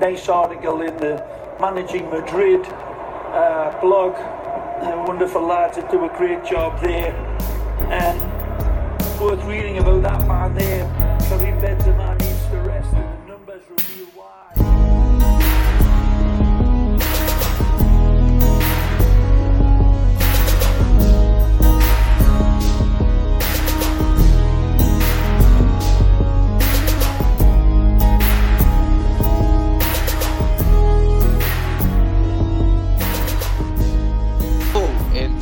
Nice article in the Managing Madrid uh, blog. Wonderful lads that do a great job there. And worth reading about that man there. Karim Benzema needs to rest, the numbers reveal why.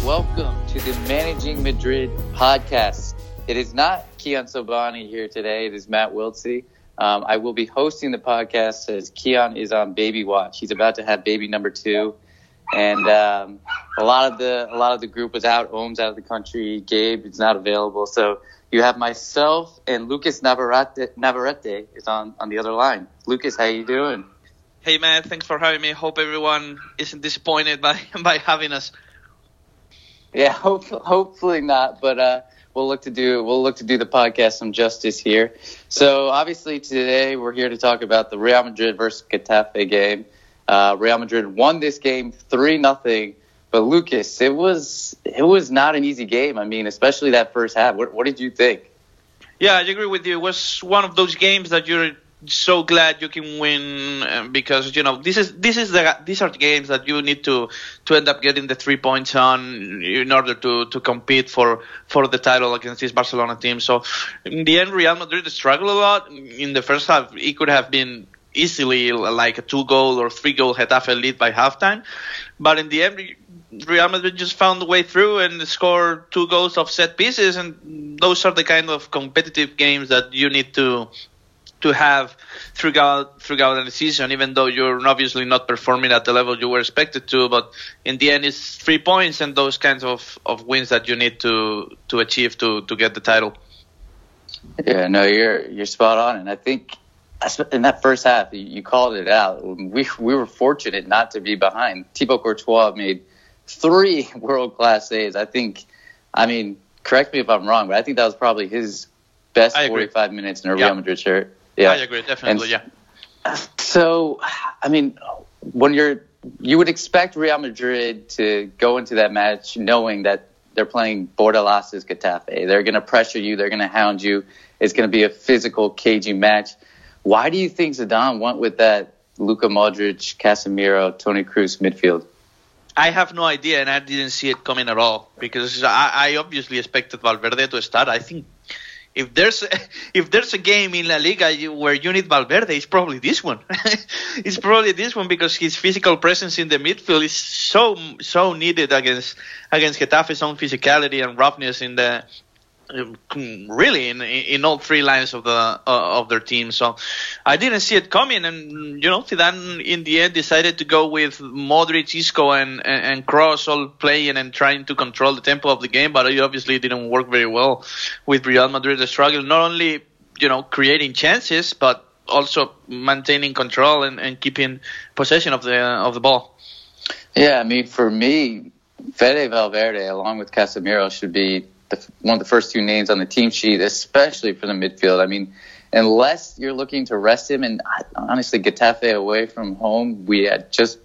Welcome to the Managing Madrid podcast. It is not Kiyan Sobhani here today. It is Matt Wiltsey. Um, I will be hosting the podcast as Keon is on baby watch. He's about to have baby number two, and um, a lot of the a lot of the group was out. Om's out of the country. Gabe is not available. So you have myself and Lucas Navarrete, Navarrete is on on the other line. Lucas, how you doing? Hey man, thanks for having me. Hope everyone isn't disappointed by by having us. Yeah, hope, hopefully not, but uh, we'll look to do we'll look to do the podcast some justice here. So obviously today we're here to talk about the Real Madrid versus Getafe game. Uh, Real Madrid won this game three nothing, but Lucas, it was it was not an easy game. I mean, especially that first half. What, what did you think? Yeah, I agree with you. It was one of those games that you're so glad you can win um, because you know this is this is the these are the games that you need to to end up getting the three points on in order to to compete for for the title against this Barcelona team. So in the end, Real Madrid struggled a lot in the first half. It could have been easily like a two goal or three goal Getafe lead by halftime, but in the end. Real Madrid just found a way through and scored two goals of set pieces, and those are the kind of competitive games that you need to to have throughout throughout the season, even though you're obviously not performing at the level you were expected to. But in the end, it's three points and those kinds of, of wins that you need to to achieve to, to get the title. Yeah, no, you're you're spot on, and I think in that first half you, called it out. We we were fortunate not to be behind. Thibaut Courtois made three world class saves. I think, I mean, correct me if I'm wrong, but I think that was probably his best 45 minutes in a Yeah. Real Madrid shirt. Yeah, I agree, definitely. And- yeah. So, I mean, when you're, you would expect Real Madrid to go into that match knowing that they're playing Bordalas' Getafe. They're going to pressure you. They're going to hound you. It's going to be a physical, cagey match. Why do you think Zidane went with that Luka Modric, Casemiro, Toni Kroos midfield? I have no idea, and I didn't see it coming at all because I, I obviously expected Valverde to start. I think if there's if there's a game in La Liga where you need Valverde, it's probably this one. it's probably this one because his physical presence in the midfield is so so needed against against Getafe's own physicality and roughness in the really in in all three lines of the uh, of their team. So I didn't see it coming, and you know Zidane in the end decided to go with Modric, Isco, and and, Kroos all playing and trying to control the tempo of the game. But it obviously didn't work very well with Real Madrid. The struggle not only you know creating chances, but also maintaining control and, and keeping possession of the of the ball. Yeah, I mean, for me, Fede Valverde, along with Casemiro, should be the, one of the first two names on the team sheet, especially for the midfield. I mean, unless you're looking to rest him, and honestly, Getafe away from home, we had just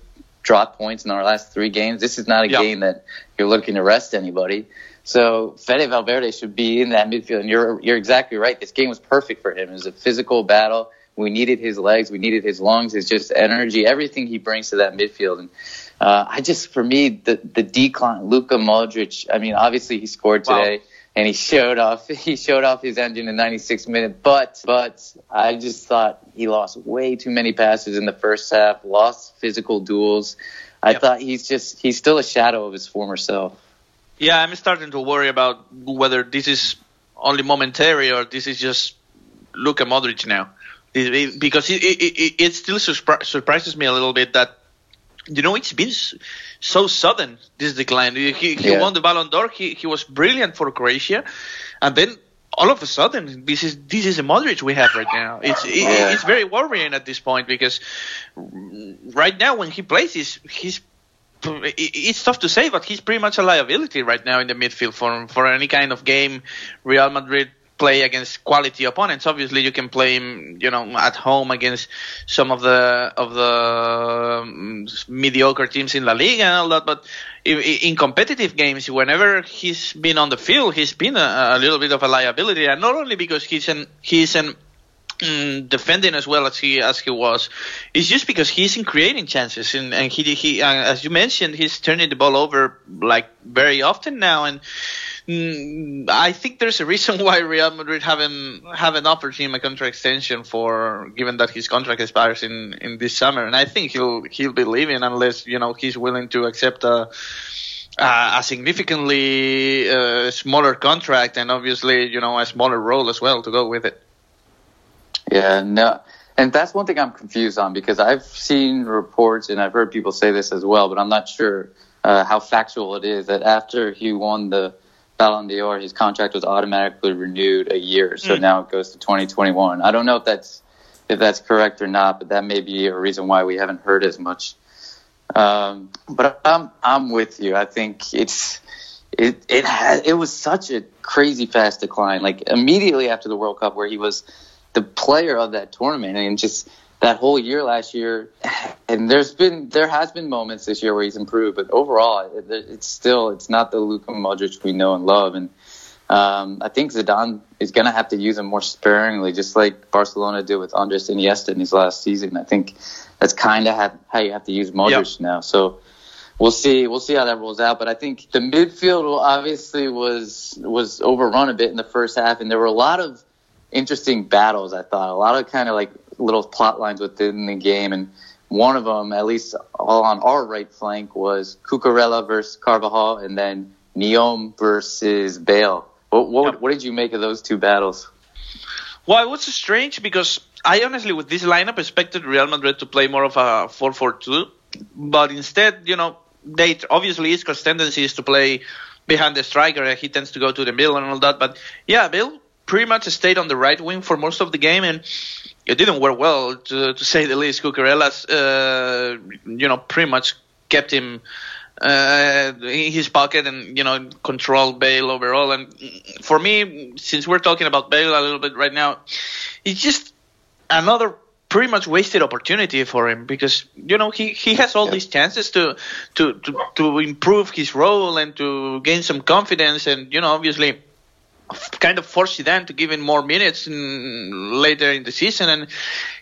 dropped points in our last three games. This is not a Yeah. game that you're looking to rest anybody. So Fede Valverde should be in that midfield, and you're you're exactly right. This game was perfect for him. It was a physical battle. We needed his legs, we needed his lungs, his just energy, everything he brings to that midfield. And uh, I just, for me, the the decline, Luka Modric. I mean, obviously he scored Wow. today, and he showed off. He showed off his engine in 96 minutes. But but I just thought he lost way too many passes in the first half. Lost physical duels. I Yep. thought he's just he's still a shadow of his former self. Yeah, I'm starting to worry about whether this is only momentary or this is just Luka Modric now, It- it- because it, it still surpri- surprises me a little bit that you know it's been so sudden this decline. He, he Yeah. won the Ballon d'Or. He he was brilliant for Croatia, and then all of a sudden this is this is a Modric we have right now. It's it, Yeah. it's very worrying at this point because right now when he plays, he's he's it's tough to say, but he's pretty much a liability right now in the midfield for for any kind of game Real Madrid play against quality opponents. Obviously, you can play him, you know at home against some of the of the um, mediocre teams in La Liga and all that, but in, in, competitive games, whenever he's been on the field, he's been a, a little bit of a liability, and not only because he's an he's an mm, defending as well as he as he was, it's just because he's in creating chances, and, and he he uh, as you mentioned, he's turning the ball over like very often now, and mm, I think there's a reason why Real Madrid haven't haven't offered him a contract extension for given that his contract expires in in this summer, and I think he'll he'll be leaving unless you know he's willing to accept a. Uh, a significantly uh, smaller contract and obviously you know a smaller role as well to go with it. Yeah, no. And that's one thing I'm confused on because I've seen reports and I've heard people say this as well, but I'm not sure uh, how factual it is that after he won the Ballon d'Or, his contract was automatically renewed a year. So mm. now it goes to 2021. I don't know if that's if that's correct or not, but that may be a reason why we haven't heard as much. Um, but I'm I'm with you. I think it's it it had it was such a crazy fast decline. Like immediately after the World Cup, where he was the player of that tournament and just that whole year last year. And there's been there has been moments this year where he's improved, but overall, it, it's still it's not the Luka Modric we know and love. And um, I think Zidane is going to have to use him more sparingly, just like Barcelona did with Andres Iniesta in his last season. I think that's kind of how you have to use Modric yep. now. So we'll see. We'll see how that rolls out. But I think the midfield obviously was was overrun a bit in the first half, and there were a lot of interesting battles. I thought a lot of kind of like little plot lines within the game, and one of them, at least all on our right flank, was Cucurella versus Carvajal, and then Nyom versus Bale. What what, what did you make of those two battles? Well, it was strange because I honestly, with this lineup, expected Real Madrid to play more of a 4-4-2, but instead, you know, they obviously Isco's tendency is to play behind the striker. and He tends to go to the middle and all that. But yeah, Bale pretty much stayed on the right wing for most of the game, and it didn't work well to, to say the least. Cucurella's, uh, you know, pretty much kept him uh, in his pocket and you know controlled Bale overall. And for me, since we're talking about Bale a little bit right now, it's just another pretty much wasted opportunity for him because you know he, he has all these chances to, to to to improve his role and to gain some confidence and you know obviously kind of force Zidane to give him more minutes in, later in the season, and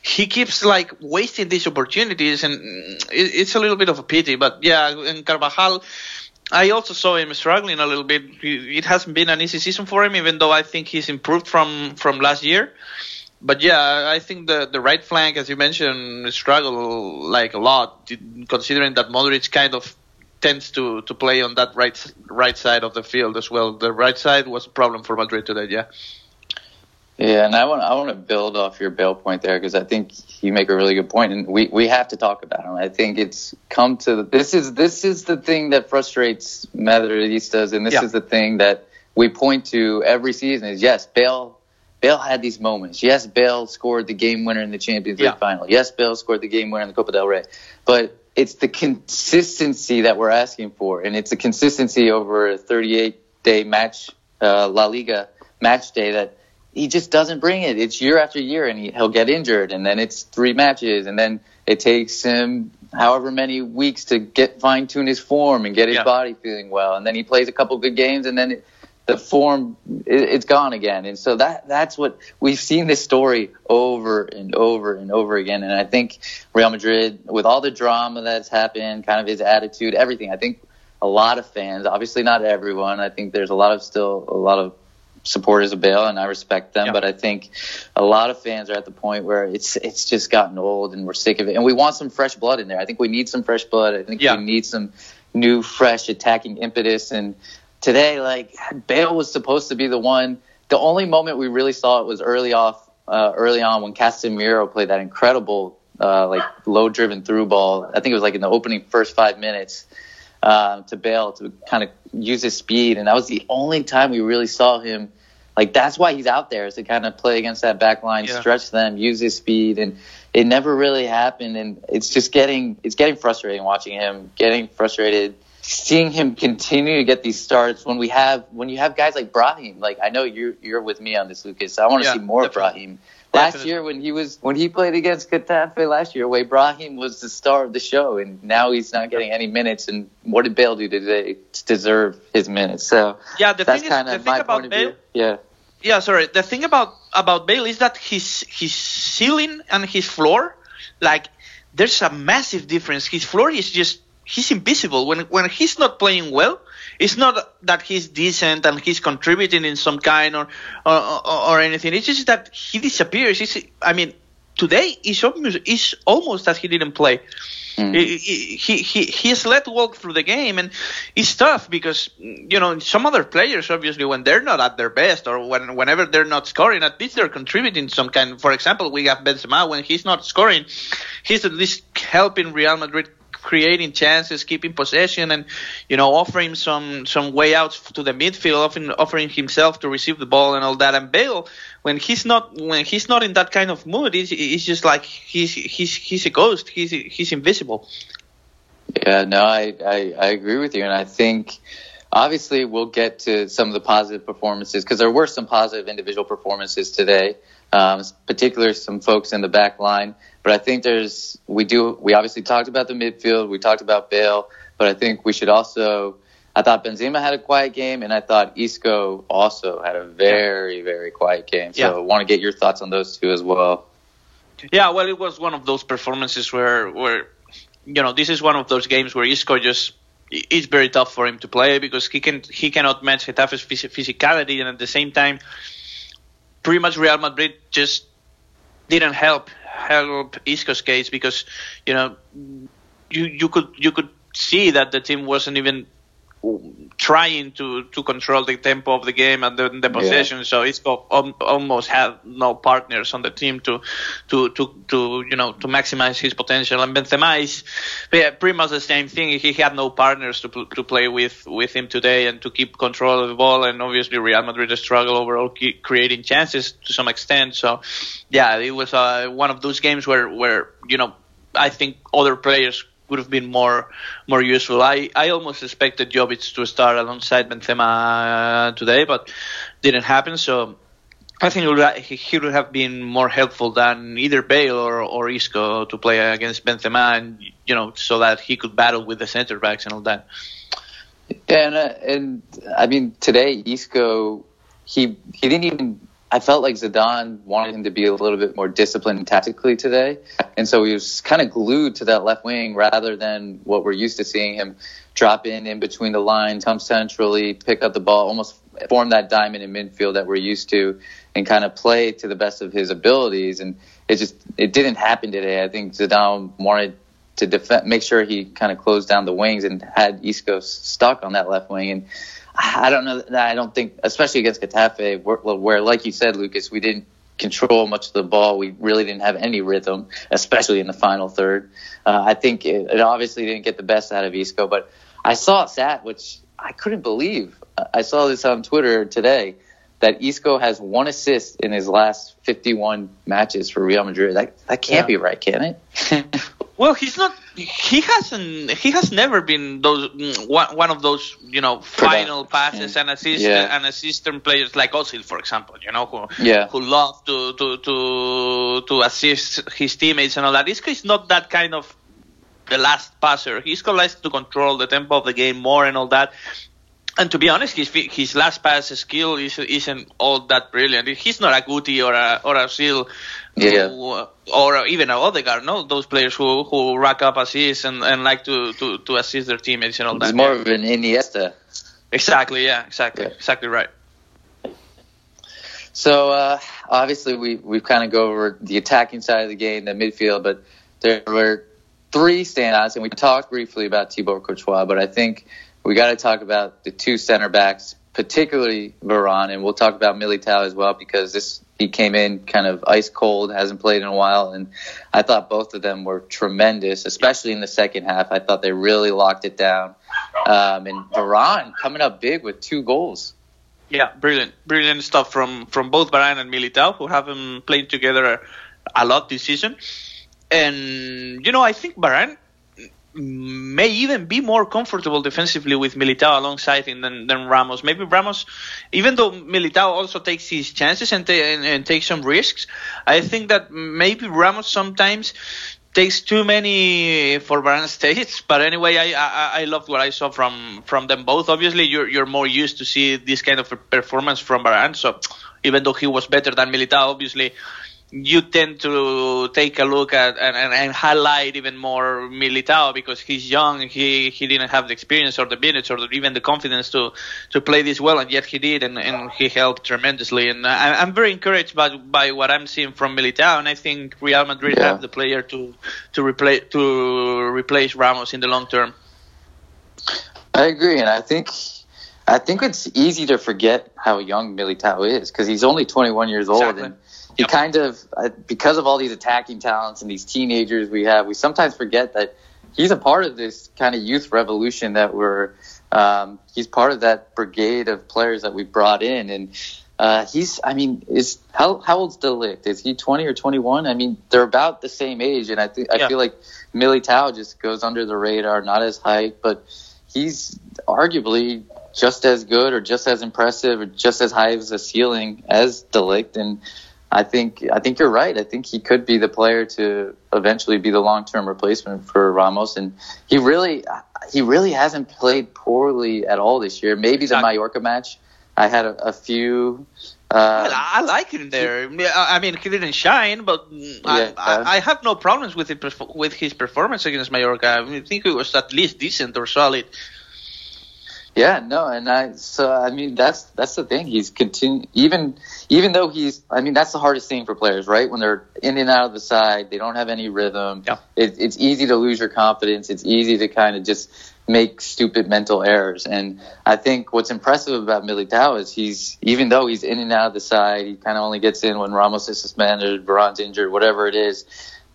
he keeps like wasting these opportunities, and it, it's a little bit of a pity. But yeah, and Carvajal. I also saw him struggling a little bit. It hasn't been an easy season for him, even though I think he's improved from from last year. But yeah, I think the the right flank, as you mentioned, struggled like a lot, considering that Modric kind of tends to, to play on that right right side of the field as well. The right side was a problem for Madrid today. Yeah. Yeah, and I want I want to build off your Bale point there because I think you make a really good point, and we, we have to talk about him. I think it's come to this is this is the thing that frustrates Madridistas, and this yeah. is the thing that we point to every season. Is yes, Bale Bale had these moments. Yes, Bale scored the game winner in the Champions League yeah. final. Yes, Bale scored the game winner in the Copa del Rey, but it's the consistency that we're asking for, and it's a consistency over a 38 day match, uh, La Liga match day that he just doesn't bring it. It's year after year, and he, he'll get injured, and then it's three matches, and then it takes him however many weeks to get fine tune his form and get his yeah. body feeling well, and then he plays a couple good games, and then. It, the form it's gone again and so that that's what we've seen this story over and over and over again and i think real madrid with all the drama that's happened kind of his attitude everything i think a lot of fans obviously not everyone i think there's a lot of still a lot of supporters of Bale, and I respect them. Yeah. But I think a lot of fans are at the point where it's it's just gotten old, and we're sick of it, and we want some fresh blood in there. I think we need some fresh blood. I think yeah. we need some new, fresh attacking impetus, and today, like Bale was supposed to be the one. The only moment we really saw it was early off, uh, early on when Casemiro played that incredible, uh, like low driven through ball. I think it was like in the opening first five minutes uh, to Bale to kind of use his speed, and that was the only time we really saw him. Like that's why he's out there is to kind of play against that back line, yeah. stretch them, use his speed, and it never really happened. And it's just getting it's getting frustrating watching him, getting frustrated seeing him continue to get these starts when we have when you have guys like Brahim. Like I know you're you're with me on this, Lucas. I want to Yeah, see more of definitely. Brahim. Last Definitely. year when he was when he played against Getafe last year, way Brahim was the star of the show, and now he's not getting any minutes. And what did Bale do today to deserve his minutes? So Yeah, the that's thing is, kind the of thing my about point of Bale, view. Yeah. yeah, sorry. The thing about about Bale is that his his ceiling and his floor, like, there's a massive difference. His floor is just he's invisible when when he's not playing well. It's not that he's decent and he's contributing in some kind or or, or, anything. It's just that he disappears. It's, I mean, today is almost is almost that he didn't play. Mm. He, he he he's let walk through the game, and it's tough because you know some other players obviously when they're not at their best or when whenever they're not scoring, at least they're contributing some kind. For example, we have Benzema when he's not scoring, he's at least helping Real Madrid creating chances, keeping possession, and you know offering some some way out to the midfield, offering offering himself to receive the ball and all that. And Bale, when he's not when he's not in that kind of mood, he's just like he's he's he's a ghost. He's he's invisible. Yeah, no, I, I, I agree with you. And I think obviously we'll get to some of the positive performances because there were some positive individual performances today, um, particularly some folks in the back line. But I think there's, we do, we obviously talked about the midfield, we talked about Bale, but I think we should also, I thought Benzema had a quiet game and I thought Isco also had a very, very quiet game. So Yeah. I want to get your thoughts on those two as well. Yeah, well, it was one of those performances where, where, you know, this is one of those games where Isco just it's very tough for him to play because he can he cannot match Getafe's phys- physicality, and at the same time, pretty much Real Madrid just didn't help help Isco's case because you know you you could you could see that the team wasn't even trying to, to control the tempo of the game and the, the possession. So Isco al- almost had no partners on the team to, to, to, to, you know, to maximize his potential. And Benzema is yeah, pretty much the same thing. He had no partners to, to play with, with him today and to keep control of the ball. And obviously Real Madrid struggle overall creating chances to some extent. So yeah, it was uh, one of those games where, where, you know, I think other players would have been more more useful. I, I almost expected Jovic to start alongside Benzema today, but didn't happen. So I think he would have been more helpful than either Bale or, or Isco to play against Benzema, and you know, so that he could battle with the center backs and all that. Yeah, and, uh, and I mean today Isco, he he didn't even. I felt like Zidane wanted him to be a little bit more disciplined tactically today, and so he was kind of glued to that left wing rather than what we're used to seeing him drop in in between the lines, come centrally, pick up the ball, almost form that diamond in midfield that we're used to, and kind of play to the best of his abilities. And it just it didn't happen today. I think Zidane wanted to defend, make sure he kind of closed down the wings and had Isco stuck on that left wing. And I don't know. I don't think, especially against Getafe, where, where, like you said, Lucas, we didn't control much of the ball. We really didn't have any rhythm, especially in the final third. Uh, I think it, it obviously didn't get the best out of Isco, but I saw a stat which I couldn't believe. I saw this on Twitter today that Isco has one assist in his last 51 matches for Real Madrid. That that can't Yeah. be right, can it? Well, he's not. He hasn't. He has never been those mm, one, one of those you know final passes and assist Yeah. and assistant players like Ozil, for example. You know who Yeah. who love to to to to assist his teammates and all that. Isco is not that kind of the last passer. Isco likes to control the tempo of the game more and all that. And to be honest, his his last pass skill is, isn't all that brilliant. He's not a Guti or a or a Seal, Yeah. who- or even a Odegaard. No, those players who, who rack up assists and, and like to, to, to assist their teammates and all It's that. more of an Iniesta. Exactly. Yeah. Exactly. Yeah. Exactly right. So uh, obviously we we kind of go over the attacking side of the game, the midfield, but there were three standouts, and we talked briefly about Thibaut Courtois, but I think we got to talk about the two center backs, particularly Varane, and we'll talk about Militao as well because this he came in kind of ice cold, hasn't played in a while, and I thought both of them were tremendous, especially in the second half. I thought they really locked it down, um, and Varane coming up big with two goals. Yeah, brilliant, brilliant stuff from from both Varane and Militao, who haven't played together a lot this season. And you know, I think Varane, may even be more comfortable defensively with Militao alongside him than, than Ramos. Maybe Ramos, even though Militao also takes his chances and, and, and takes some risks, I think that maybe Ramos sometimes takes too many for Varane states. But anyway, I, I I loved what I saw from from them both. Obviously, you're you're more used to see this kind of performance from Varane. So even though he was better than Militao, obviously you tend to take a look at and, and, and, highlight even more Militao because he's young. He he didn't have the experience or the minutes or even the confidence to to play this well, and yet he did, and, and he helped tremendously. And uh, I, am very encouraged by by what I'm seeing from Militao, and I think Real Madrid yeah. have the player to to replace to replace Ramos in the long term. I agree, and I think I think it's easy to forget how young Militao is because he's only 21 years old. Exactly. And yep. kind of uh, because of all these attacking talents and these teenagers we have, we sometimes forget that he's a part of this kind of youth revolution that we're. Um, he's part of that brigade of players that we brought in, and uh, he's. I mean, is how how old's De Ligt? Is he twenty or twenty one? I mean, they're about the same age, and I think I yeah. feel like Militao just goes under the radar, not as hype, but he's arguably just as good or just as impressive or just as high as a ceiling as De Ligt, and I think I think you're right. I think he could be the player to eventually be the long term replacement for Ramos, and he really he really hasn't played poorly at all this year. Maybe the Mallorca match, I had a, a few. Uh, I like him there. I mean, he didn't shine, but I, I, I, have no problems with it with his performance against Mallorca. I, mean, I think it was at least decent or solid. Yeah, no, and I so I mean that's that's the thing. He's continue even even though he's I mean that's the hardest thing for players, right? When they're in and out of the side, they don't have any rhythm. Yeah. It, it's easy to lose your confidence. It's easy to kind of just make stupid mental errors. And I think what's impressive about Militao is he's even though he's in and out of the side, he kind of only gets in when Ramos is suspended, Varane's injured, whatever it is.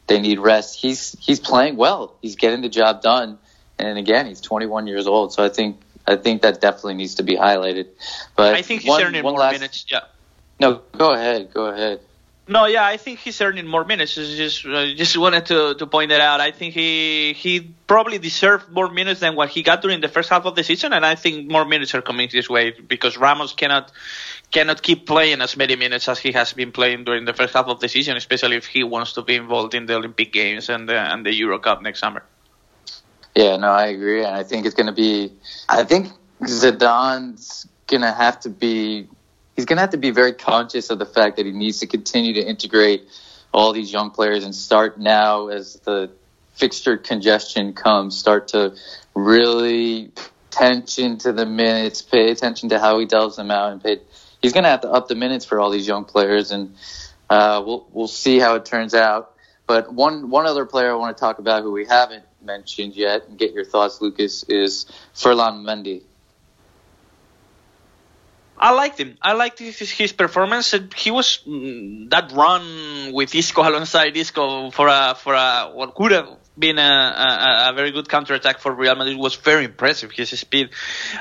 They need rest. He's he's playing well. He's getting the job done. And again, he's 21 years old. So I think I think that definitely needs to be highlighted. But I think he's one, earning more last... minutes. Yeah. No, go ahead. Go ahead. No, yeah, I think he's earning more minutes. Just, uh, just wanted to, to point that out. I think he he probably deserved more minutes than what he got during the first half of the season, and I think more minutes are coming his way because Ramos cannot cannot keep playing as many minutes as he has been playing during the first half of the season, especially if he wants to be involved in the Olympic Games and the, and the Euro Cup next summer. Yeah, no, I agree, and I think it's going to be. I think Zidane's going to have to be. He's going to have to be very conscious of the fact that he needs to continue to integrate all these young players and start now as the fixture congestion comes. Start to really attention to the minutes, pay attention to how he delves them out, and pay. He's going to have to up the minutes for all these young players, and uh, we'll we'll see how it turns out. But one one other player I want to talk about who we haven't mentioned yet and get your thoughts, Lucas, is Ferland Mendy. I liked him. I liked his, his performance. He was mm, that run with Isco alongside Isco for a for a what could have been a, a, a very good counterattack for Real Madrid It was very impressive. His speed.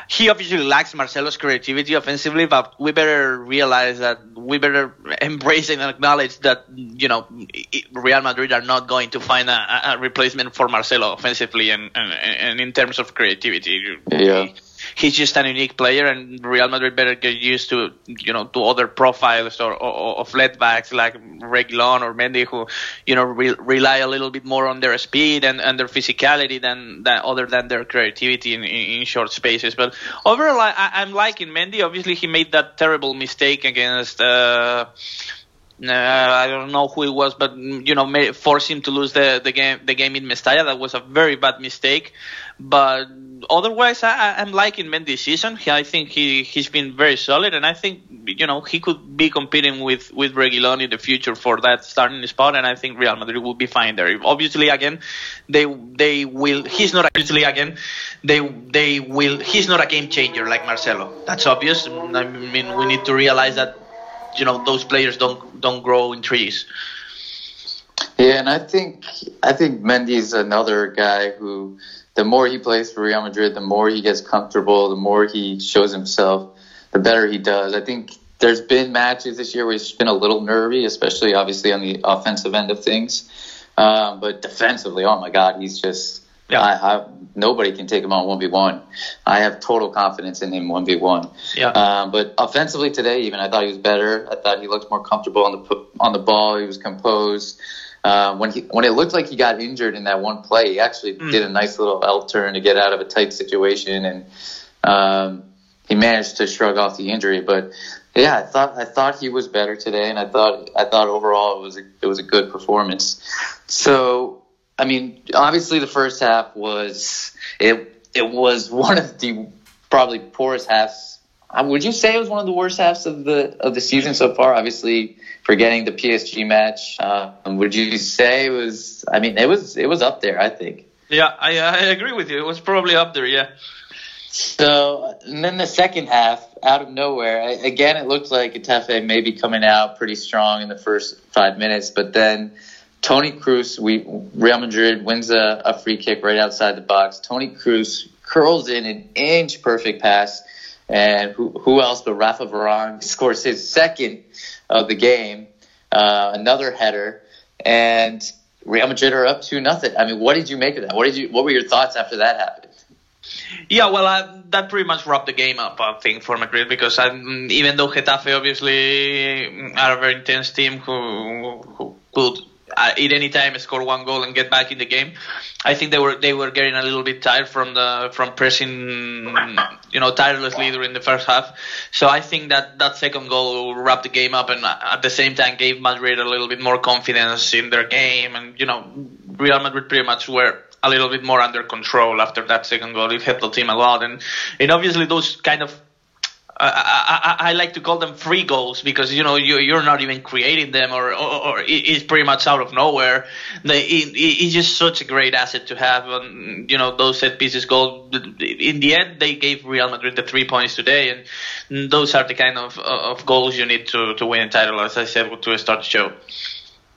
He obviously lacks Marcelo's creativity offensively, but we better realize that we better embrace and acknowledge that you know Real Madrid are not going to find a, a replacement for Marcelo offensively and, and, and in terms of creativity. Yeah he's just an unique player, and Real Madrid better get used to you know to other profiles or, or of left backs like Reguilon or Mendy, who you know re- rely a little bit more on their speed and, and their physicality than, than other than their creativity in, in, in short spaces. But overall, I, I'm liking Mendy. Obviously, he made that terrible mistake against. Uh, uh, I don't know who it was, but you know, force him to lose the, the game the game in Mestalla. That was a very bad mistake. But otherwise, I, am liking Mendy's season. I think he he's been very solid, and I think you know he could be competing with with Reguilon in the future for that starting spot. And I think Real Madrid will be fine there. Obviously, again, they they will. He's not obviously again. They they will. He's not a game changer like Marcelo. That's obvious. I mean, we need to realize that you know those players don't don't grow in trees. Yeah, and I think I think Mendy's another guy who the more he plays for Real Madrid, the more he gets comfortable, the more he shows himself, the better he does. I think there's been matches this year where he's been a little nervy, especially obviously on the offensive end of things. Um, but defensively, oh my God, he's just Yeah. I, I, nobody can take him on one v one. I have total confidence in him one v one. Yeah. Um, but offensively today, even I thought he was better. I thought he looked more comfortable on the on the ball. He was composed. Uh, when he when it looked like he got injured in that one play, he actually mm. did a nice little L turn to get out of a tight situation, and um, he managed to shrug off the injury. But yeah, I thought I thought he was better today, and I thought I thought overall it was a, it was a good performance. So I mean, obviously the first half was it it was one of the probably poorest halves. Uh, would you say it was one of the worst halves of the of the season so far? Obviously, forgetting the PSG match, uh, would you say it was? I mean, it was it was up there. I think. Yeah, I I agree with you. It was probably up there. Yeah. So, and then the second half, out of nowhere, again, it looked like Getafe may be coming out pretty strong in the first five minutes, but then Toni Kroos, we Real Madrid wins a, a free kick right outside the box. Toni Kroos curls in an inch perfect pass, and who, who else but Rafa Varane scores his second of the game, uh, another header, and Real Madrid are up two nothing. I mean, what did you make of that? What did you? What were your thoughts after that happened? Yeah, well, uh, that pretty much wrapped the game up, I think, for Madrid because um, even though Getafe obviously are a very intense team who, who could Uh, at any time score one goal and get back in the game. I think they were they were getting a little bit tired from the from pressing, you know, tirelessly during the first half. So I think that that second goal wrapped the game up and at the same time gave Madrid a little bit more confidence in their game. And you know, Real Madrid pretty much were a little bit more under control after that second goal. It helped the team a lot, and and obviously those kind of I, I, I, like to call them free goals because you know you, you're not even creating them or, or, or it's pretty much out of nowhere. They, it, it's just such a great asset to have. You know those set pieces goal. In the end, they gave Real Madrid the three points today, and those are the kind of of goals you need to to win a title. As I said to start the show.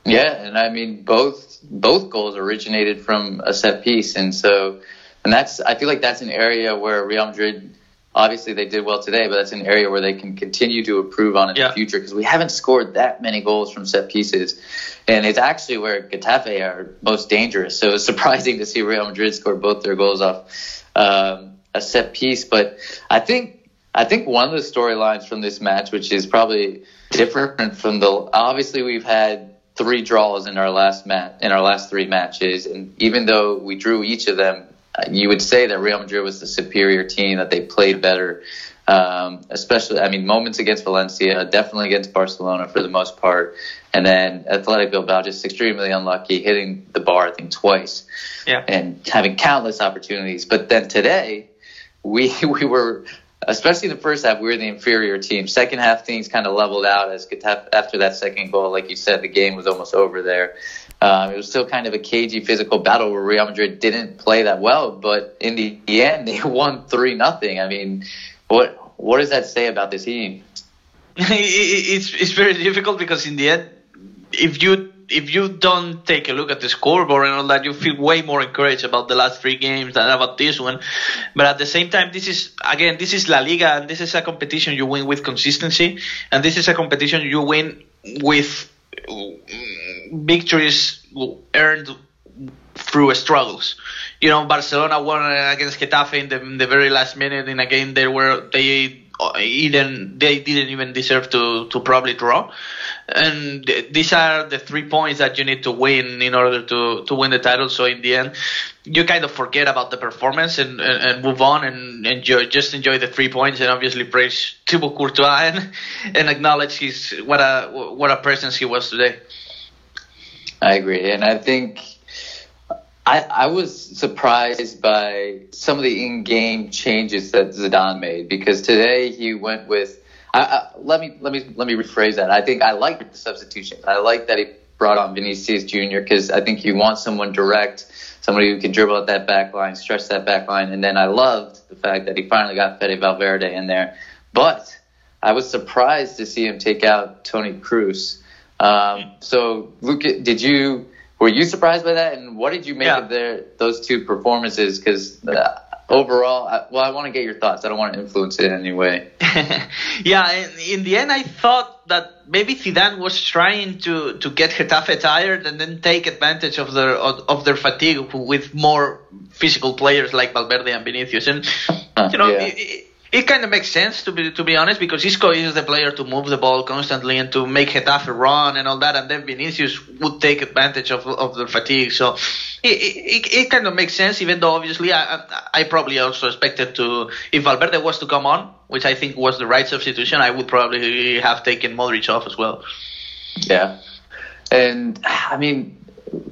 Yeah, and I mean both both goals originated from a set piece, and so and that's I feel like that's an area where Real Madrid obviously they did well today, but that's an area where they can continue to improve on in yeah. the future because we haven't scored that many goals from set pieces. And it's actually where Getafe are most dangerous. So it's surprising to see Real Madrid score both their goals off um, a set piece. But I think I think one of the storylines from this match, which is probably different from the obviously we've had three draws in our last match in our last three matches, and even though we drew each of them you would say that Real Madrid was the superior team, that they played better. Um, especially, I mean, moments against Valencia, definitely against Barcelona for the most part, and then Athletic Bilbao just extremely unlucky, hitting the bar I think twice, yeah, and having countless opportunities. But then today, we we were, especially in the first half, we were the inferior team. Second half, things kind of leveled out as after that second goal, like you said, the game was almost over there. Um, it was still kind of a cagey physical battle where Real Madrid didn't play that well, but in the end they won three nothing. I mean, what what does that say about this team? it's it's very difficult because in the end, if you if you don't take a look at the scoreboard and all that, you feel way more encouraged about the last three games than about this one. But at the same time, this is again this is La Liga and this is a competition you win with consistency, and this is a competition you win with victories earned through struggles. You know, Barcelona won against Getafe in the, in the very last minute in a game they were they even they didn't even deserve to to probably draw. And these are the three points that you need to win in order to to win the title. So in the end, you kind of forget about the performance and, and, and move on and enjoy just enjoy the three points and obviously praise Thibaut Courtois and, and acknowledge his what a what a presence he was today. I agree, and I think I, I was surprised by some of the in-game changes that Zidane made because today he went with. I, I, let me let me let me rephrase that. I think I like the substitution. I like that he brought on Vinicius Junior because I think you want someone direct, somebody who can dribble at that back line, stretch that back line, and then I loved the fact that he finally got Fede Valverde in there. But I was surprised to see him take out Toni Kroos. Um, so, Luke, did you were you surprised by that? And what did you make yeah. of their those two performances? Because uh, overall, I, well, I want to get your thoughts. I don't want to influence it in any way. yeah, in, in, the end, I thought that maybe Zidane was trying to, to get Getafe tired and then take advantage of their of, of their fatigue with more physical players like Valverde and Vinicius. And you know, yeah. it, it kind of makes sense to be to be honest because Isco is the player to move the ball constantly and to make Getafe run and all that, and then Vinicius would take advantage of of the fatigue. So it, it, it kind of makes sense, even though obviously I, I probably also expected to if Valverde was to come on, which I think was the right substitution, I would probably have taken Modric off as well. Yeah, and I mean,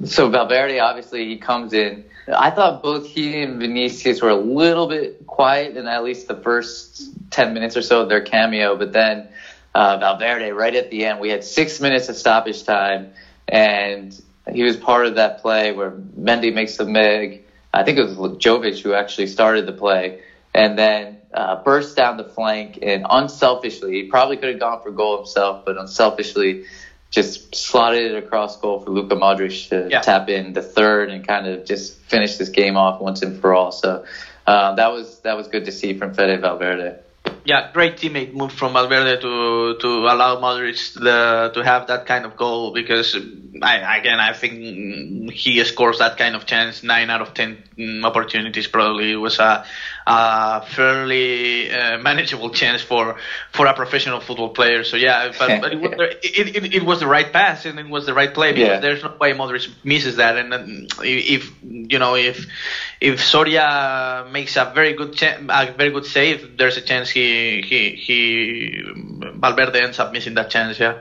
so Valverde obviously he comes in I thought both he and Vinicius were a little bit quiet in at least the first 10 minutes or so of their cameo, but then uh, Valverde, right at the end, we had six minutes of stoppage time, and he was part of that play where Mendy makes the mig. I think it was Jovic who actually started the play, and then uh, burst down the flank and unselfishly, he probably could have gone for goal himself, but unselfishly just slotted it across goal for Luka Modric to yeah. tap in the third and kind of just finish this game off once and for all. So uh, that was that was good to see from Fede Valverde. Yeah, great teammate move from Valverde to to allow Modric the, to have that kind of goal because I, again I think he scores that kind of chance nine out of ten opportunities probably it was a a fairly uh, manageable chance for for a professional football player. So yeah, but, but it, was the, it, it, it, was the right pass and it was the right play because yeah. there's no way Modric misses that. And if you know if if Soria makes a very good cha- a very good save, there's a chance he he he Valverde ends up missing that chance. Yeah.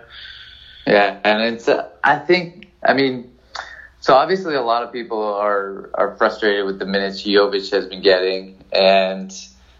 Yeah, and it's uh, I think I mean. So obviously, a lot of people are are frustrated with the minutes Jovic has been getting, and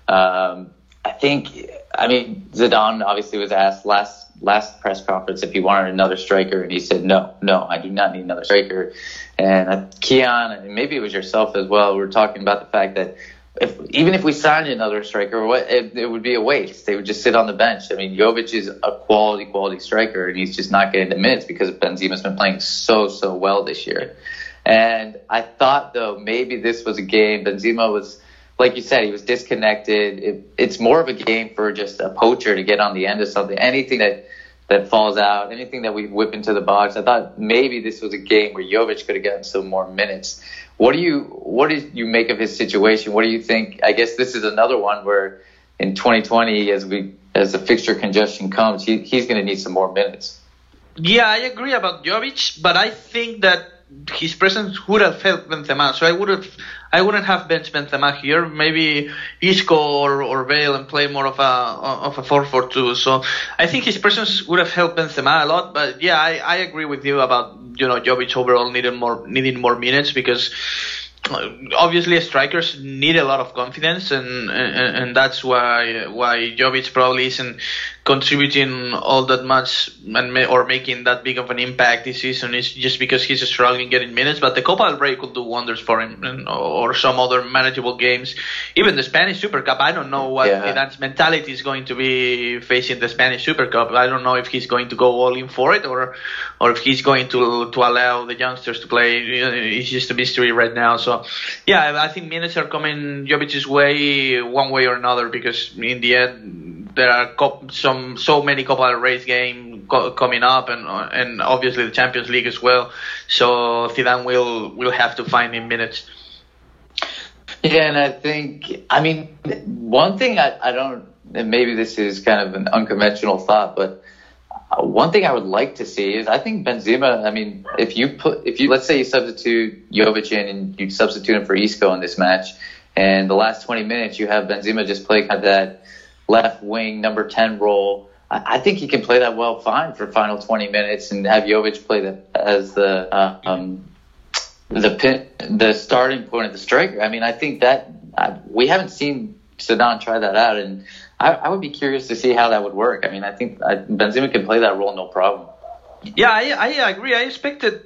um, I think, I mean, Zidane obviously was asked last last press conference if he wanted another striker, and he said, no, no, I do not need another striker. And uh, Kiyan, and maybe it was yourself as well, we were talking about the fact that if even if we signed another striker, what it, it, would be a waste. They would just sit on the bench. I mean, Jovic is a quality, quality striker, and he's just not getting the minutes because Benzema's been playing so, so well this year. And I thought though maybe this was a game. Benzema was like you said, he was disconnected. It, it's more of a game for just a poacher to get on the end of something. Anything that that falls out, anything that we whip into the box. I thought maybe this was a game where Jovic could have gotten some more minutes. What do you what do you make of his situation? What do you think? I guess this is another one where in 2020, as we as the fixture congestion comes, he, he's going to need some more minutes. Yeah, I agree about Jovic, but I think that his presence would have helped Benzema. So I would have, I wouldn't have benched Benzema here. Maybe Isco or, or Bale and play more of a of a four four two. So I think his presence would have helped Benzema a lot. But yeah, I, I agree with you about you know Jovic overall needing more needing more minutes because uh, obviously strikers need a lot of confidence and, and, and that's why why Jovic probably isn't contributing all that much and or making that big of an impact this season is just because he's struggling getting minutes. But the Copa del Rey could do wonders for him, and, or some other manageable games. Even the Spanish Super Cup, I don't know what yeah. Zidane's mentality is going to be facing the Spanish Super Cup. I don't know if he's going to go all in for it, or or if he's going to to allow the youngsters to play. It's just a mystery right now. So, yeah, I think minutes are coming Jovic's way one way or another because in the end there are some some so many Copa del Rey game co- coming up, and and obviously the Champions League as well. So Zidane will will have to find him minutes. Yeah, and I think I mean one thing I, I don't, and maybe this is kind of an unconventional thought, but uh, one thing I would like to see is I think Benzema. I mean, if you put if you let's say you substitute Jovic in and you substitute him for Isco in this match, and the last 20 minutes you have Benzema just play kind of that left wing number 10 role. I, I think he can play that well fine for final 20 minutes and have Jovic play that as the uh, um, the pin, the starting point of the striker. I mean, I think that uh, we haven't seen Zidane try that out, and I, I, would be curious to see how that would work. I mean, I think I, Benzema can play that role no problem. Yeah, I, I agree. I expected,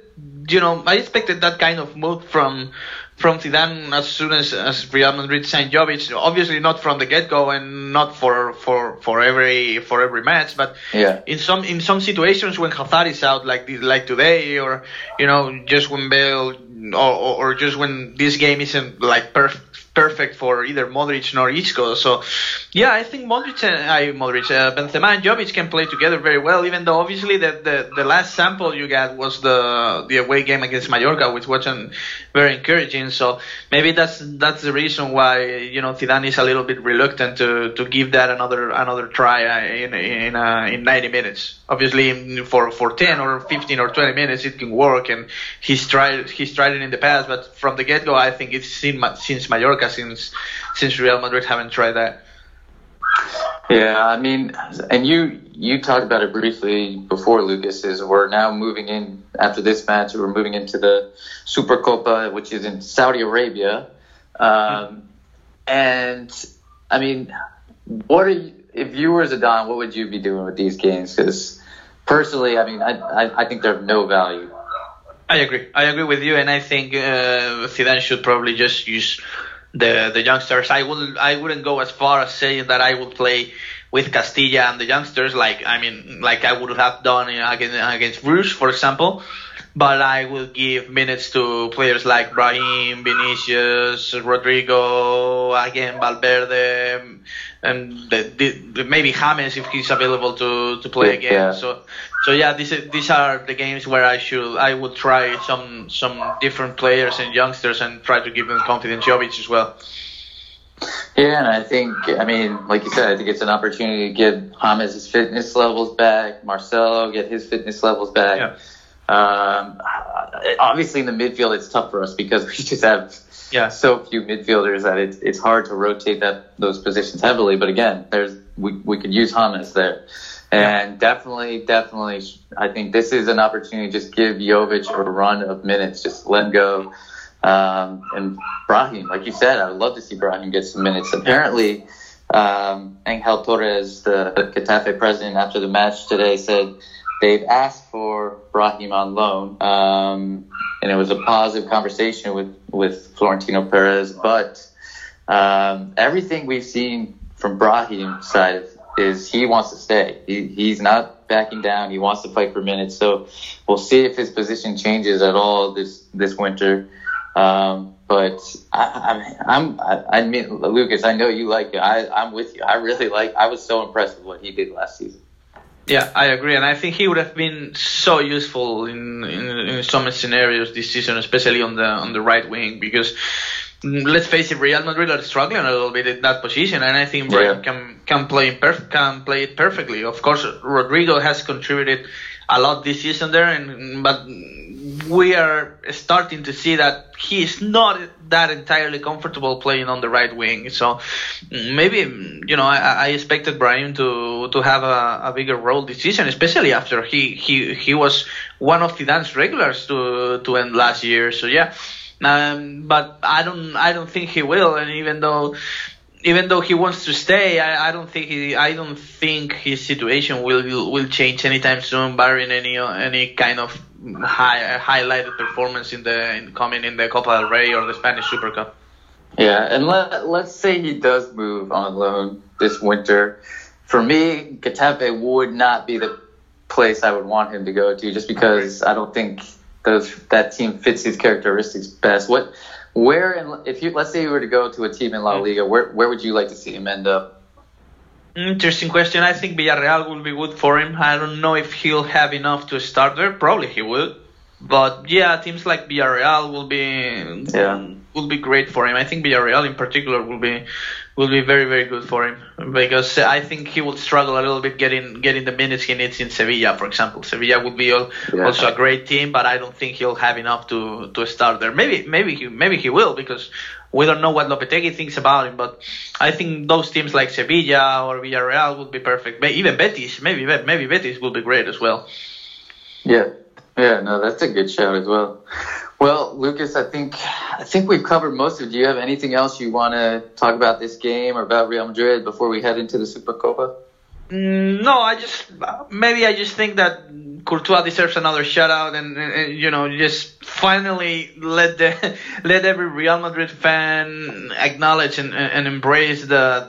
you know, I expected that kind of move from from Zidane as soon as, as Real Madrid signed Jovic. Obviously not from the get go and not for, for, for every for every match, but yeah. in some in some situations when Hazard is out like this, like today, or you know just when Bale or, or just when this game isn't like perfect perfect for either Modric nor Isco. So, yeah, I think Modric and I Modric, uh, Benzema and Jovic can play together very well. Even though obviously the, the the last sample you got was the the away game against Mallorca, which wasn't very encouraging. So maybe that's that's the reason why you know Zidane is a little bit reluctant to to give that another another try uh, in in uh, in 90 minutes. Obviously, for for 10 or 15 or 20 minutes it can work, and he's tried he's tried it in the past. But from the get go, I think it's since since Mallorca, since since Real Madrid haven't tried that. Yeah, I mean, and you you talked about it briefly before, Lucas. Is we're now moving in after this match. We're moving into the Super Copa, which is in Saudi Arabia, um, and I mean, what are you, if you were Zidane? What would you be doing with these games? Because personally, I mean, I, I I think they're of no value. I agree. I agree with you, and I think uh, Zidane should probably just use the the youngsters. I would I wouldn't go as far as saying that I would play with Castilla and the youngsters, like I mean, like I would have done you against against Bruges, for example. But I will give minutes to players like Brahim, Vinicius, Rodrigo, again Valverde, and the, the, maybe James if he's available to, to play again. Yeah. So so yeah, these these are the games where I should I would try some some different players and youngsters and try to give them confidence. Jovic as well. Yeah, and I think, I mean, like you said, I think it's an opportunity to get James his fitness levels back, Marcelo get his fitness levels back. Yeah. Um, obviously, in the midfield, it's tough for us because we just have Yeah. so few midfielders that it's it's hard to rotate that those positions heavily. But again, there's we we could use James there, and definitely, definitely, I think this is an opportunity. to Just give Jovic a run of minutes, just let him go. Um, and Brahim, like you said, I would love to see Brahim get some minutes. Apparently, um, Angel Torres, the Getafe president, after the match today, said they've asked for Brahim on loan, um, and it was a positive conversation with with Florentino Perez. But um, everything we've seen from Brahim's side is he wants to stay. He, he's not backing down. He wants to fight for minutes. So we'll see if his position changes at all this this winter. Um, but I, I'm, I, I mean, Lucas, I know you like it. I, I'm with you. I really like. I was so impressed with what he did last season. Yeah, I agree, and I think he would have been so useful in, in in some scenarios this season, especially on the on the right wing, because mm, let's face it, Real Madrid are struggling a little bit in that position, and I think Brahim Yeah. can can play perf- can play it perfectly. Of course, Rodrigo has contributed a lot this season there, and but we are starting to see that he is not that entirely comfortable playing on the right wing. So maybe you know I, I expected Brahim to to have a, a bigger role this season, especially after he he he was one of Zidane's regulars to to end last year. So yeah. Um, but I don't, I don't think he will. And even though, even though he wants to stay, I, I don't think he, I don't think his situation will will change anytime soon, barring any any kind of high highlighted performance in the in coming in the Copa del Rey or the Spanish Super Cup. Yeah, and let, let's say he does move on loan this winter. For me, Getafe would not be the place I would want him to go to, just because I don't think those that team fits his characteristics best. What, where, in, if you let's say you were to go to a team in La mm. Liga, where where would you like to see him end up? Interesting question. I think Villarreal will be good for him. I don't know if he'll have enough to start there. Probably he will. But yeah, teams like Villarreal will be Yeah. will be great for him. I think Villarreal in particular will be will be very very good for him because I think he will struggle a little bit getting getting the minutes he needs in Sevilla, for example. Sevilla would be al- Yeah. also a great team, but I don't think he'll have enough to to start there. Maybe maybe he maybe he will because we don't know what Lopetegui thinks about him, but I think those teams like Sevilla or Villarreal would be perfect. Even Betis, maybe maybe Betis will be great as well. Yeah, yeah, no, that's a good shout as well. Well, Lucas, I think I think we've covered most of it. Do you have anything else you want to talk about this game or about Real Madrid before we head into the Supercopa? Mm, No, I just maybe I just think that Courtois deserves another shout out, and, and, and, you know just finally let the let every Real Madrid fan acknowledge and, and embrace the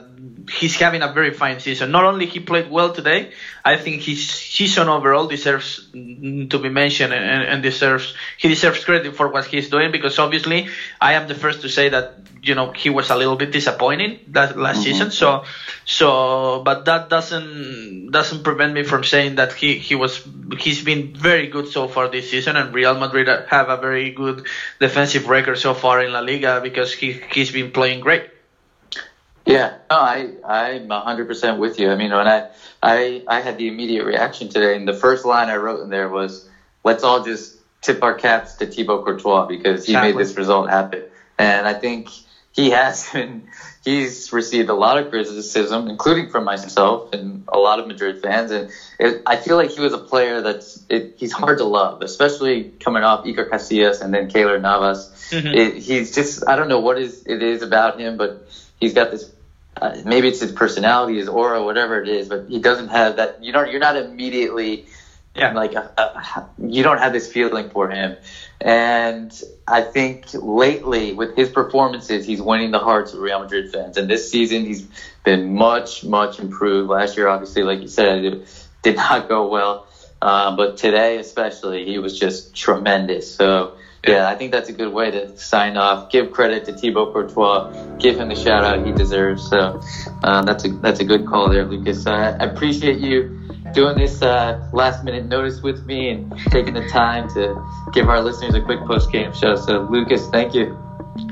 he's having a very fine season. Not only he played well today, I think his season overall deserves to be mentioned and, and deserves he deserves credit for what he's doing because obviously I am the first to say that you know he was a little bit disappointing that last mm-hmm. season. So so but that doesn't doesn't prevent me from saying that he he was he's been very good so far this season and Real Madrid have a very good defensive record so far in La Liga because he he's been playing great. Yeah, no, I I'm hundred percent with you. I mean, when I I I had the immediate reaction today, and the first line I wrote in there was, "Let's all just tip our caps to Thibaut Courtois because he exactly. made this result happen." And I think he has been he's received a lot of criticism, including from myself and a lot of Madrid fans. And it, I feel like he was a player that's it, he's hard to love, especially coming off Iker Casillas and then Keylor Navas. Mm-hmm. It, he's just I don't know what is it is about him, but he's got this. Uh, maybe it's his personality, his aura, whatever it is, but he doesn't have that. You don't. You're not immediately. Yeah. Like a, a, you don't have this feeling for him, and I think lately with his performances, he's winning the hearts of Real Madrid fans. And this season, he's been much, much improved. Last year, obviously, like you said, it did not go well, uh, but today especially, he was just tremendous. So yeah, I think that's a good way to sign off. Give credit to Thibaut Courtois. Give him the shout out he deserves. So uh, that's a that's a good call there, Lucas. Uh, I appreciate you doing this uh, last minute notice with me and taking the time to give our listeners a quick post game show. So Lucas, thank you.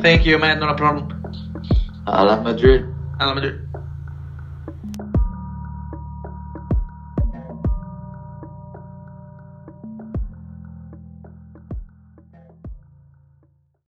Thank you, man. Not a problem. Hala Madrid. Hala Madrid.